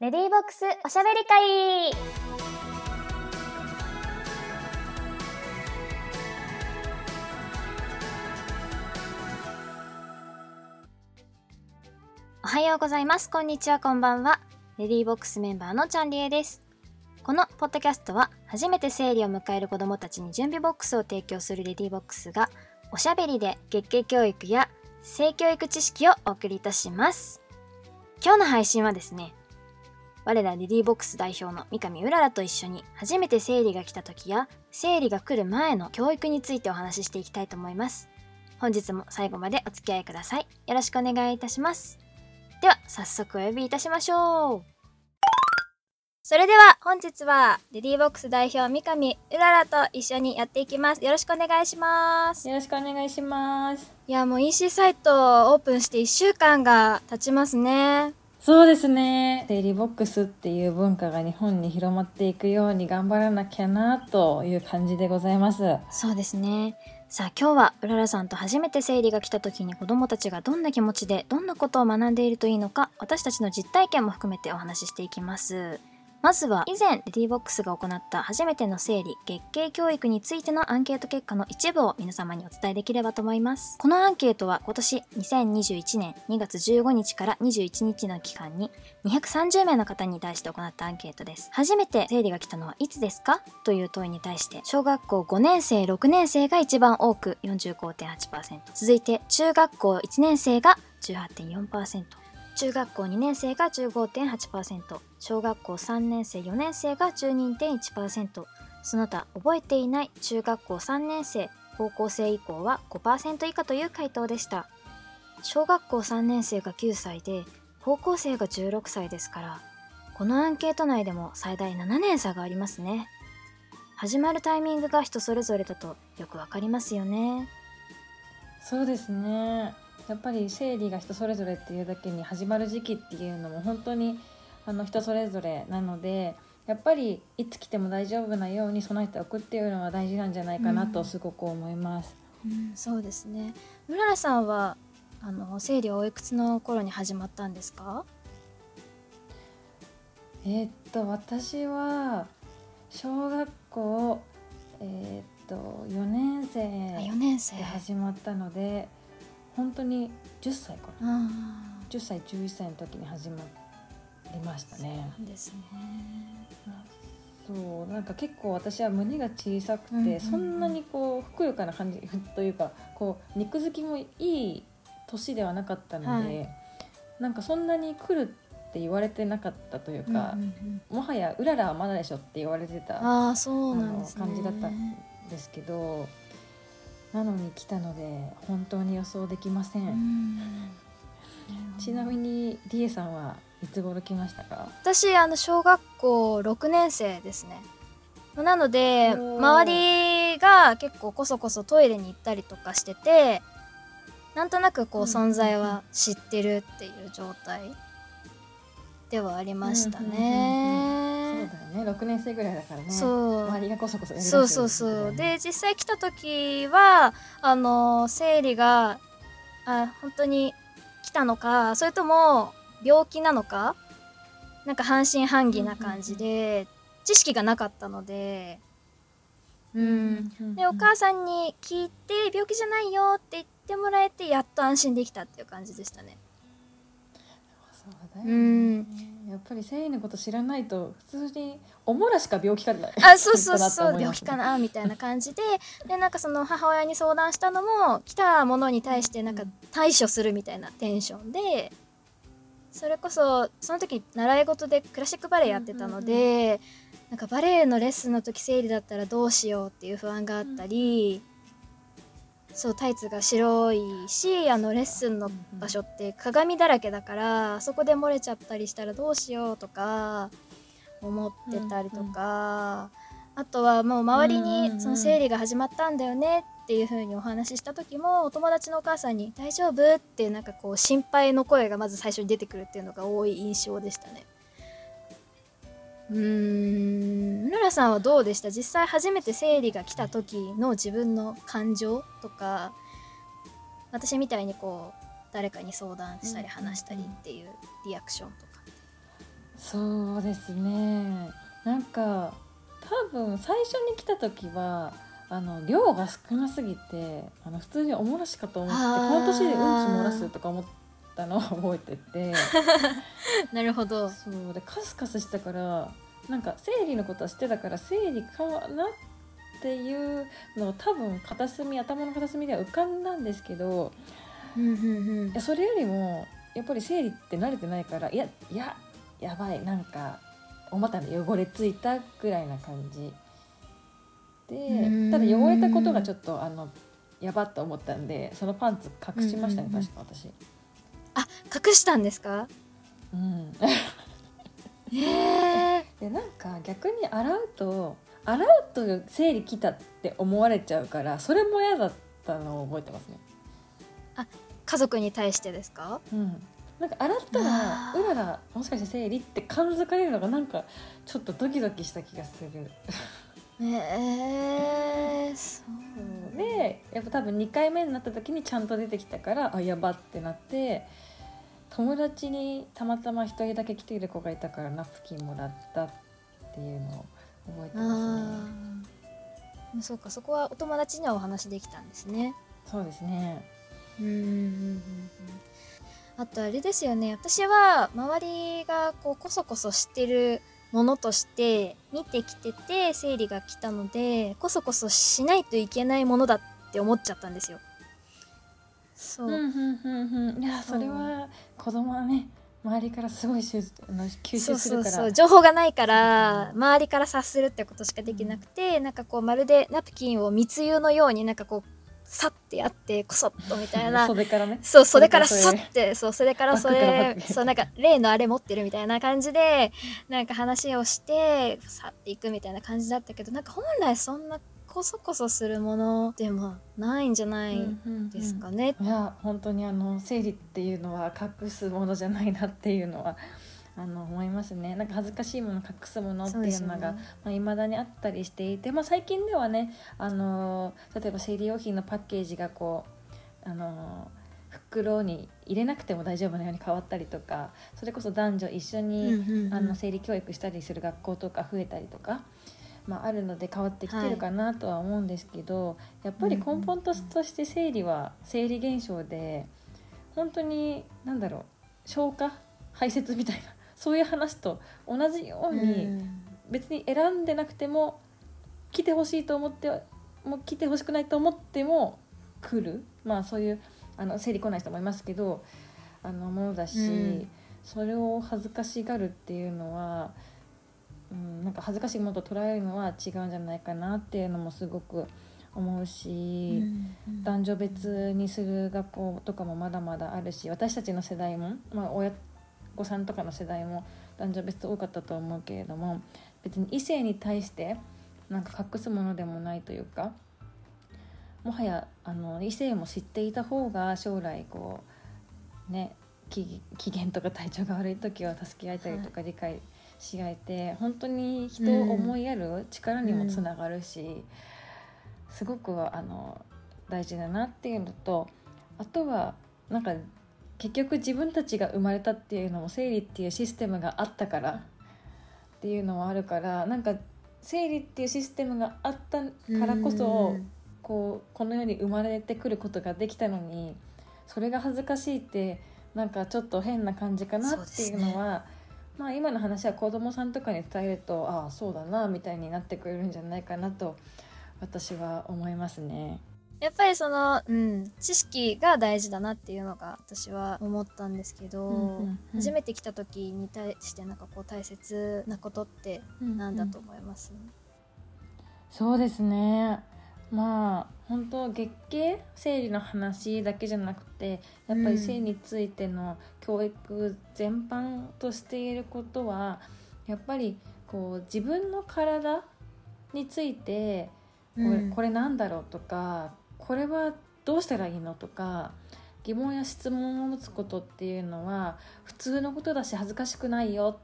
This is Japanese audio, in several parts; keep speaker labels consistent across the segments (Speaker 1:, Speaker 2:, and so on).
Speaker 1: レディーボックスおしゃべり会おはようございます。こんにちは、こんばんは。レディーボックスメンバーのチャンリエです。このポッドキャストは、初めて生理を迎える子供たちに準備ボックスを提供するレディーボックスが、おしゃべりで月経教育や性教育知識をお送りいたします。今日の配信はですね、我らレディーボックス代表の三上うららと一緒に初めて生理が来た時や生理が来る前の教育についてお話ししていきたいと思います。本日も最後までお付き合いください。よろしくお願いいたします。では早速お呼びいたしましょう。それでは本日はレディーボックス代表三上うららと一緒にやっていきます。よろしくお願いします。
Speaker 2: よろしくお願いします。
Speaker 1: いやもう EC サイトオープンして1週間が経ちますね。
Speaker 2: そうですね。デイリーボックスっていう文化が日本に広まっていくように頑張らなきゃなという感じでございます。
Speaker 1: そうですね。さあ今日はうららさんと初めて生理が来た時に子どもたちがどんな気持ちでどんなことを学んでいるといいのか私たちの実体験も含めてお話ししていきます。まずは以前レディーボックスが行った初めての生理月経教育についてのアンケート結果の一部を皆様にお伝えできればと思います。このアンケートは今年2021年2月15日から21日の期間に230名の方に対して行ったアンケートです。初めて生理が来たのはいつですかという問いに対して小学校5年生6年生が一番多く45.8%続いて中学校1年生が18.4%中学校2年生が15.8%小学校3年生4年生が12.1%その他覚えていない中学校3年生高校生以降は5%以下という回答でした。小学校3年生が9歳で高校生が16歳ですからこのアンケート内でも最大7年差がありますね。始まるタイミングが人それぞれだとよくわかりますよね。
Speaker 2: そうですね。やっぱり生理が人それぞれっていうだけに始まる時期っていうのも本当にあの人それぞれなのでやっぱりいつ来ても大丈夫なように備えておくっていうのは大事なんじゃないかな
Speaker 1: うん
Speaker 2: とすごく思います。
Speaker 1: うん、そうですね。うららさんはあの生理はおいくつの頃に始まったんですか？
Speaker 2: えーっと私は小学校えーっと4年生
Speaker 1: あ、四年生。
Speaker 2: で始まったので本当に10歳かな
Speaker 1: あ
Speaker 2: 10歳11歳の時に始まりましたね。
Speaker 1: あ、ですね。
Speaker 2: そうなんか結構私は胸が小さくて、
Speaker 1: うんうんうん。
Speaker 2: そんなにこうふくよかな感じというかこう肉付きもいい年ではなかったので、
Speaker 1: は
Speaker 2: なんかそんなに来るって言われてなかったというか、
Speaker 1: うんうんうん。
Speaker 2: もはやうららはまだでしょって言われてた
Speaker 1: ああ、そうなんね。
Speaker 2: 感じだったんですけどなのに来たので本当に予想できません、
Speaker 1: うん。
Speaker 2: ちなみにりえさんはいつ頃来ましたか？
Speaker 1: 私あの小学校6年生ですね。なので周りが結構こそこそトイレに行ったりとかしててなんとなくこう
Speaker 2: うん
Speaker 1: 存在は知ってるっていう状態ではありましたね。
Speaker 2: そうだよね。6年生ぐらいだからね。
Speaker 1: そう。
Speaker 2: 周りがこそこそやりだしてる
Speaker 1: そうそうそう。で実際来た時はあの生理があ本当に来たのかそれとも病気なのか？なんか半信半疑な感じで、知識がなかったので。
Speaker 2: うん
Speaker 1: でお母さんに聞いて病気じゃないよって言ってもらえてやっと安心できたっていう感じでしたね。
Speaker 2: そうだよ
Speaker 1: う
Speaker 2: ね
Speaker 1: ん。
Speaker 2: やっぱり生理のこと知らないと普通におもらしか病気かだ
Speaker 1: あそうそうそう 病気かなみたいな感じで。でなんかその母親に相談したのも来たものに対してなんか対処するみたいなテンションでそれこそその時習い事でクラシックバレエやってたので、なんかバレエのレッスンの時生理だったらどうしようっていう不安があったり、そうタイツが白いしあのレッスンの場所って鏡だらけだからそこで漏れちゃったりしたらどうしようとか思ってたりとか、あとはもう周り
Speaker 2: うんうんうん
Speaker 1: にその生理が始まったんだよねっていう風にお話しした時もお友達のお母さんに「大丈夫?」ってなんかこう心配の声がまず最初に出てくるっていうのが多い印象でしたね。うーんうららさんはどうでした？実際初めて生理が来た時の自分の感情とか私みたいにこう誰かに相談したり話したりっていうリアクションとか
Speaker 2: そうですねなんか多分最初に来た時はあの量が少なすぎてあの普通におもらしかと思ってこの年でうんち漏らすとか思ったのを 覚えてて。
Speaker 1: なるほど。
Speaker 2: そう。でカスカスしたからなんか生理のことは知ってたから生理かなっていうのを多分片隅頭の片隅では浮かんだんですけど
Speaker 1: うんうんうん。
Speaker 2: いやそれよりもやっぱり生理って慣れてないからいやいややばいなんかお股に汚れついたぐらいな感じ
Speaker 1: うん。
Speaker 2: でただ汚れたことがちょっとあのやばっと思ったんでそのパンツ隠しましたね、
Speaker 1: うんうんうん。
Speaker 2: 確か私。
Speaker 1: あ隠したんですか？
Speaker 2: うん。
Speaker 1: へえ
Speaker 2: で なんか逆に洗うと洗うと生理来たって思われちゃうからそれも嫌だったのを覚えてますね。
Speaker 1: 家族に対してですか？
Speaker 2: うん。なんか洗ったら
Speaker 1: あ。ー
Speaker 2: うららもしかして生理って感づかれるのがなんかちょっとドキドキした気がする
Speaker 1: へえそう。
Speaker 2: でやっぱ多分2回目になった時にちゃんと出てきたからあやばってなって友達にたまたま一人だけ来ている子がいたからナプキンもらったっていうのを覚えてますね。
Speaker 1: そうかそこはお友達にはお話できたんですね。
Speaker 2: そうですね。
Speaker 1: うんうんうんうんあとあれですよね。私は周りがこうこそこそしてるものとして見てきてて生理が来たのでこそこそしないといけないものだって思っちゃったんですよ。そう、
Speaker 2: うんうんうんうん。いや
Speaker 1: そ
Speaker 2: れは子供はね周りからすごい吸収するから
Speaker 1: そう。そう情報がないから
Speaker 2: うん。
Speaker 1: 周りから察するってことしかできなくて、なんかこうまるでナプキンを密輸のようになんかこうさってやってこそっとみたいな。
Speaker 2: 袖からね。
Speaker 1: そう袖からさってそう袖からそれそうなんか例のあれ持ってるみたいな感じでなんか話をして去っていくみたいな感じだったけどなんか本来そんなこそこそするものでもないんじゃないですかね。
Speaker 2: いや本当にあの生理っていうのは隠すものじゃないなっていうのはあの思いますね。なんか恥ずかしいもの隠すものっていうのがまあ、未だにあったりしていて、まあ、最近ではねあの例えば生理用品のパッケージがこうあの袋に入れなくても大丈夫なように変わったりとかそれこそ男女一緒に、あの生理教育したりする学校とか増えたりとか、まあ、あるので変わってきてるかなとは思うんですけど、やっぱり根本として生理は生理現象で本当に何だろう消化排泄みたいなそういう話と同じように、
Speaker 1: うん。
Speaker 2: 別に選んでなくても来てほしいと思ってもう来てほしくないと思っても来る。まあそういうあの生理来ない人もいますけどあのものだし、
Speaker 1: うん。
Speaker 2: それを恥ずかしがるっていうのは、うん、なんか恥ずかしいものと捉えるのは違うんじゃないかなっていうのもすごく思うし。
Speaker 1: うん。
Speaker 2: 男女別にする学校とかもまだまだあるし私たちの世代も、まあ、親御さんとかの世代も男女別多かったと思うけれども別に異性に対してなんか隠すものでもないというかもはやあの異性も知っていた方が将来こうね機機嫌とか体調が悪い時は助け合えたりとか理解し合えて本当に人を思いやる力にもつながるし、すごくあの大事だなっていうのとあとはなんか結局自分たちが生まれたっていうのも生理っていうシステムがあったからっていうのもあるからなんか生理っていうシステムがあったからこそ
Speaker 1: うん
Speaker 2: こうこの世に生まれてくることができたのにそれが恥ずかしいってなんかちょっと変な感じかなっていうのはまあ今の話は子供さんとかに伝えるとああそうだなみたいになってくれるんじゃないかなと私は思いますね。
Speaker 1: やっぱりその、うん、知識が大事だなっていうのが私は思ったんですけど、
Speaker 2: うんうんうん。
Speaker 1: 初めて来た時に対してなんかこう大切なことって何だと思います、
Speaker 2: そうですね。まあ本当月経生理の話だけじゃなくてやっぱり性についての教育全般としていることはやっぱりこう自分の体についてこれ,、
Speaker 1: うん。
Speaker 2: これなんだろうとかこれはどうしたらいいのとか疑問や質問を持つことっていうのは普通のことだし恥ずかしくないよ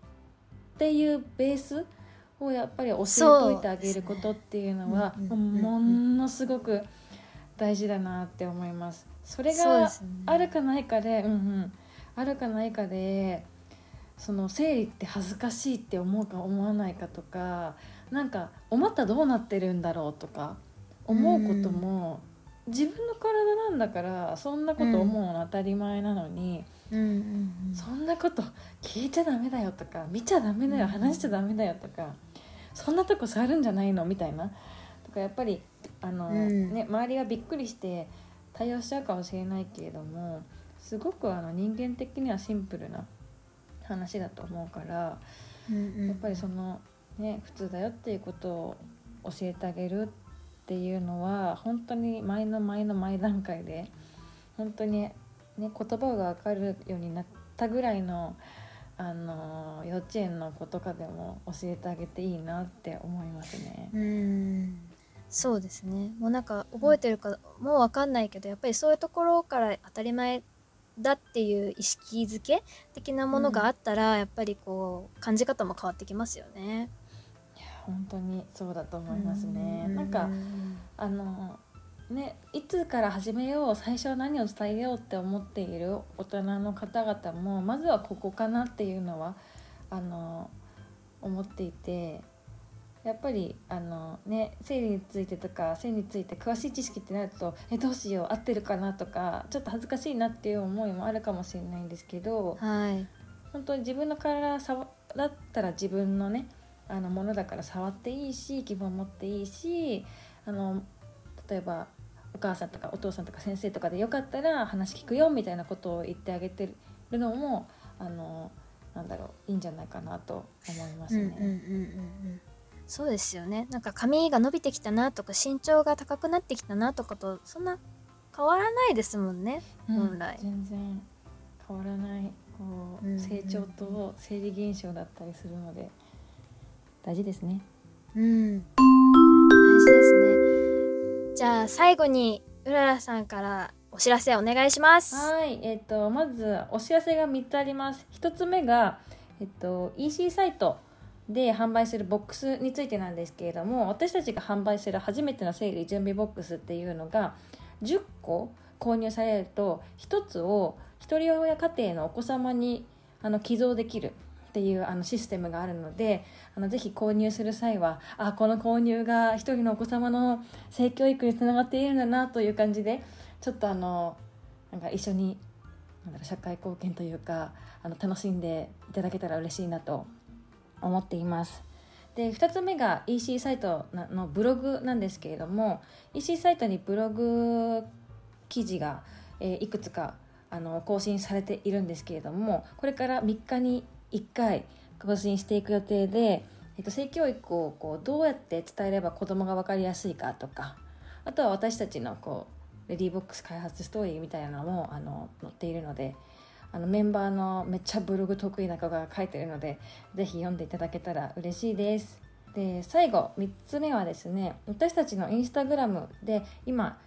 Speaker 2: っていうベースをやっぱり教えておいてあげることっていうのはものすごく大事だなって思います。それがあるかないかで、うんうん、あるかないかでその生理って恥ずかしいって思うか思わないかとかなんか思ったらどうなってるんだろうとか思うことも、自分の体なんだからそんなこと思うの当たり前なのに、
Speaker 1: うんうん
Speaker 2: そんなこと聞いちゃダメだよとか見ちゃダメだよ
Speaker 1: うん。
Speaker 2: 話しちゃダメだよとか、そんなとこ触るんじゃないの？みたいな。とかやっぱりあの、
Speaker 1: うん。
Speaker 2: ね、周りがびっくりして対応しちゃうかもしれないけれどもすごくあの人間的にはシンプルな話だと思うから
Speaker 1: うんうん。
Speaker 2: やっぱりその、ね、普通だよっていうことを教えてあげるってていうのは本当に前の前の前段階で本当に、ね、言葉が分かるようになったぐらいのあの幼稚園の子とかでも教えてあげていいなって思いますね。
Speaker 1: うんそうですねもうなんか覚えてるかもうわかんないけどやっぱりそういうところから当たり前だっていう意識づけ的なものがあったら、やっぱりこう感じ方も変わってきますよね。
Speaker 2: 本当にそうだと思いますね。
Speaker 1: う
Speaker 2: なんかあのね、いつから始めよう最初は何を伝えようって思っている大人の方々もまずはここかなっていうのはあの思っていてやっぱりあの、ね、生理についてとか性について詳しい知識ってなるとえどうしよう合ってるかなとかちょっと恥ずかしいなっていう思いもあるかもしれないんですけど
Speaker 1: はい
Speaker 2: 本当に自分の体触だったら自分のねあのものだから触っていいし希望を持っていいしあの例えばお母さんとかお父さんとか先生とかでよかったら話聞くよみたいなことを言ってあげてるのもあのなんだろういいんじゃないかなと思います
Speaker 1: うんうんうんうんう
Speaker 2: ね。
Speaker 1: ん。そうですよね。なんか髪が伸びてきたなとか身長が高くなってきたなとかとそんな変わらないですもんね
Speaker 2: うん
Speaker 1: 本来。
Speaker 2: 全然変わらないこ
Speaker 1: うんうんう
Speaker 2: うん。成長と生理現象だったりするので大事ですね。
Speaker 1: うん大事ですねじゃあ最後にうららさんからお知らせお願いします
Speaker 2: はい、えっ、とまずお知らせが3つあります。1つ目がえっと EC サイトで販売するボックスについてなんですけれども、私たちが販売する初めての生理準備ボックスっていうのが10個購入されると1つを一人親家庭のお子様にあの寄贈できる。っていうあのシステムがあるのであのぜひ購入する際はあこの購入が一人のお子様の性教育につながっているんだなという感じでちょっとあのなんか一緒になんだろう社会貢献というかあの楽しんでいただけたら嬉しいなと思っています。で2つ目が EC サイトのブログなんですけれども EC サイトにブログ記事が、えーいくつかあの更新されているんですけれどもこれから3日に1回更新していく予定で、えっと、性教育をこうどうやって伝えれば子供が分かりやすいかとかあとは私たちのこうレディーボックス開発ストーリーみたいなのもあの載っているのであのメンバーのめっちゃブログ得意な子が書いてるのでぜひ読んでいただけたら嬉しいです。で最後3つ目はですね私たちのインスタグラムで今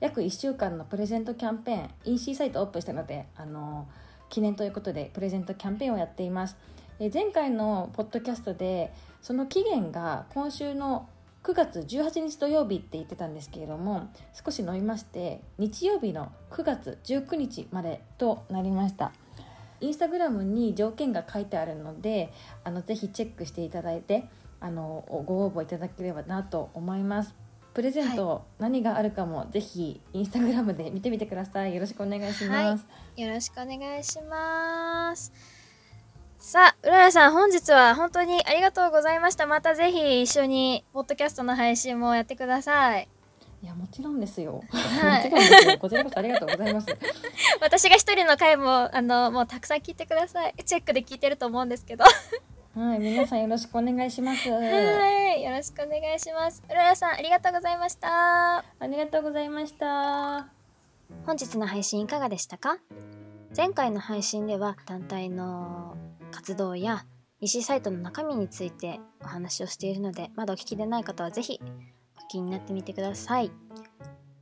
Speaker 2: 約1週間のプレゼントキャンペーン EC サイトオープンしたのであの記念ということでプレゼントキャンペーンをやっています。え前回のポッドキャストでその期限が今週の9月18日土曜日って言ってたんですけれども少し伸びまして日曜日の9月19日までとなりましたインスタグラムに条件が書いてあるのであのぜひチェックしていただいてあのご応募いただければなと思いますプレゼント、何があるかもぜひインスタグラムで見てみてください。よろしくお願いします、
Speaker 1: よろしくお願いします。さあうららさん本日は本当にありがとうございました。またぜひ一緒にポッドキャストの配信もやってください。
Speaker 2: いやもちろんですよ、
Speaker 1: はい。
Speaker 2: もちろんですよ。こちらこそありがとうございます。
Speaker 1: 私が一人の回もあのもうたくさん聞いてください。チェックで聞いてると思うんですけど
Speaker 2: はい皆さんよろしくお願いします。
Speaker 1: はいよろしくお願いします。うららさんありがとうございました。
Speaker 2: ありがとうございました。
Speaker 1: 本日の配信いかがでしたか？前回の配信では団体の活動や EC サイトの中身についてお話をしているのでまだお聞きでない方はぜひお聞きになってみてください。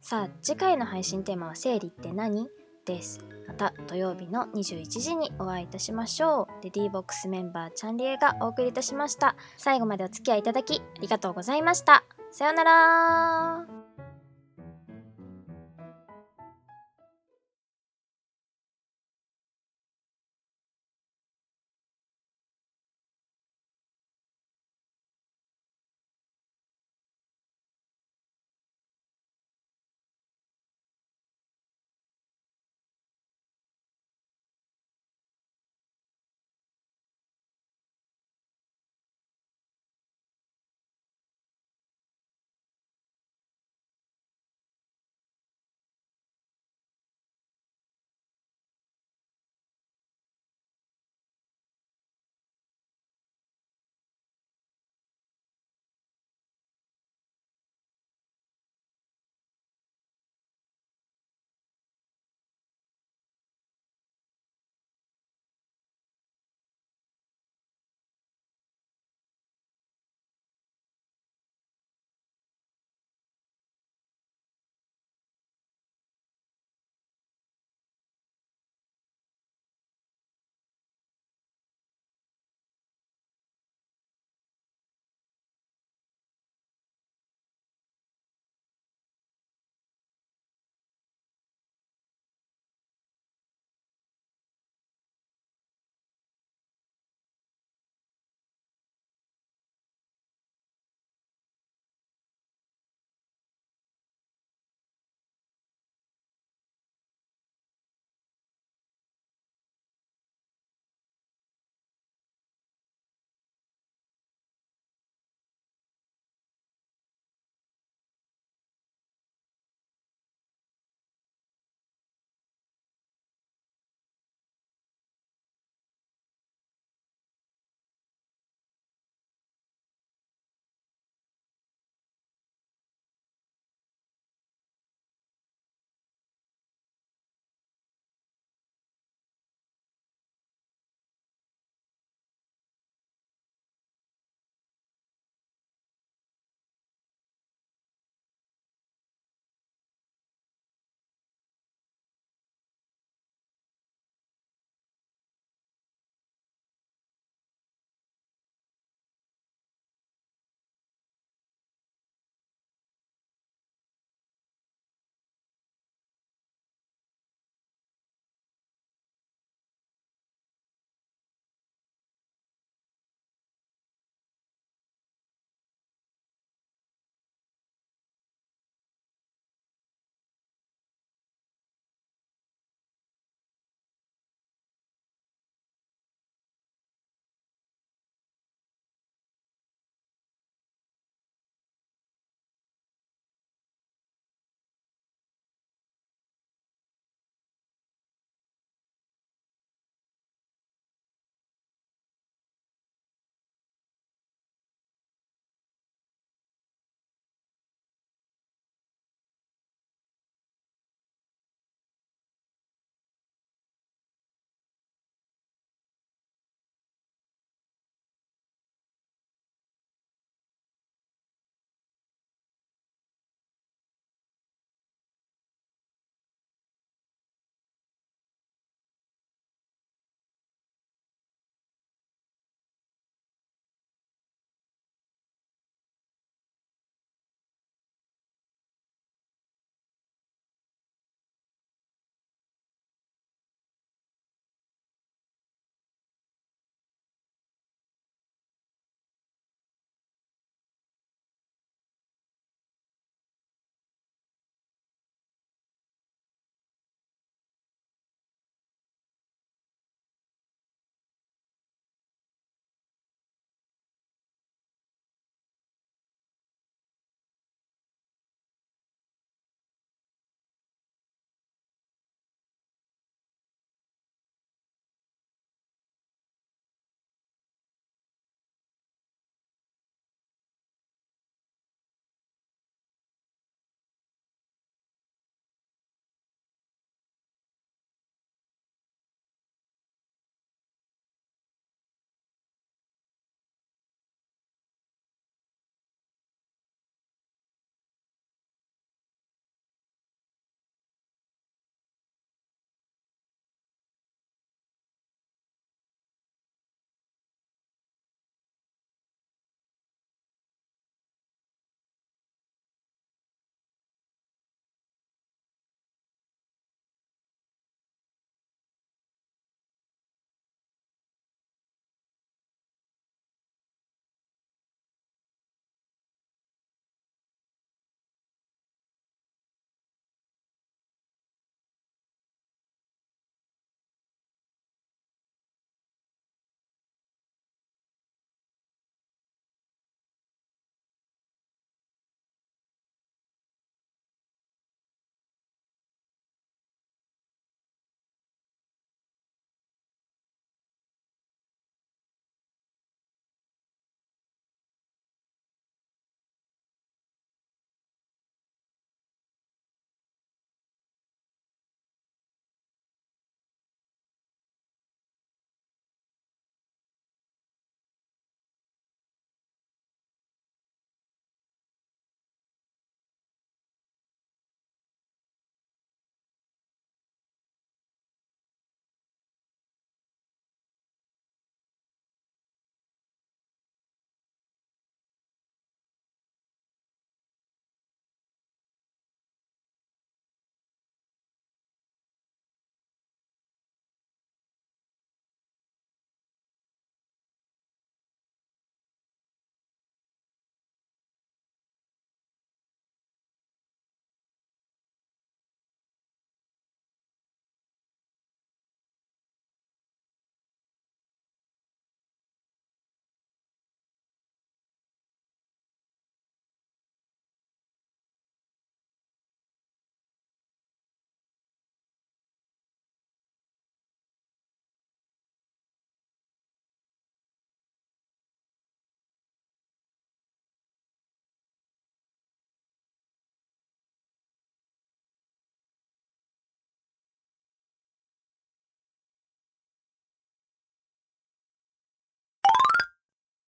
Speaker 1: さあ次回の配信テーマは「生理って何?」ですまた土曜日の21時にお会いいたしましょう。レディーボックスメンバーチャンリエがお送りいたしました。最後までお付き合いいただきありがとうございました。さようなら。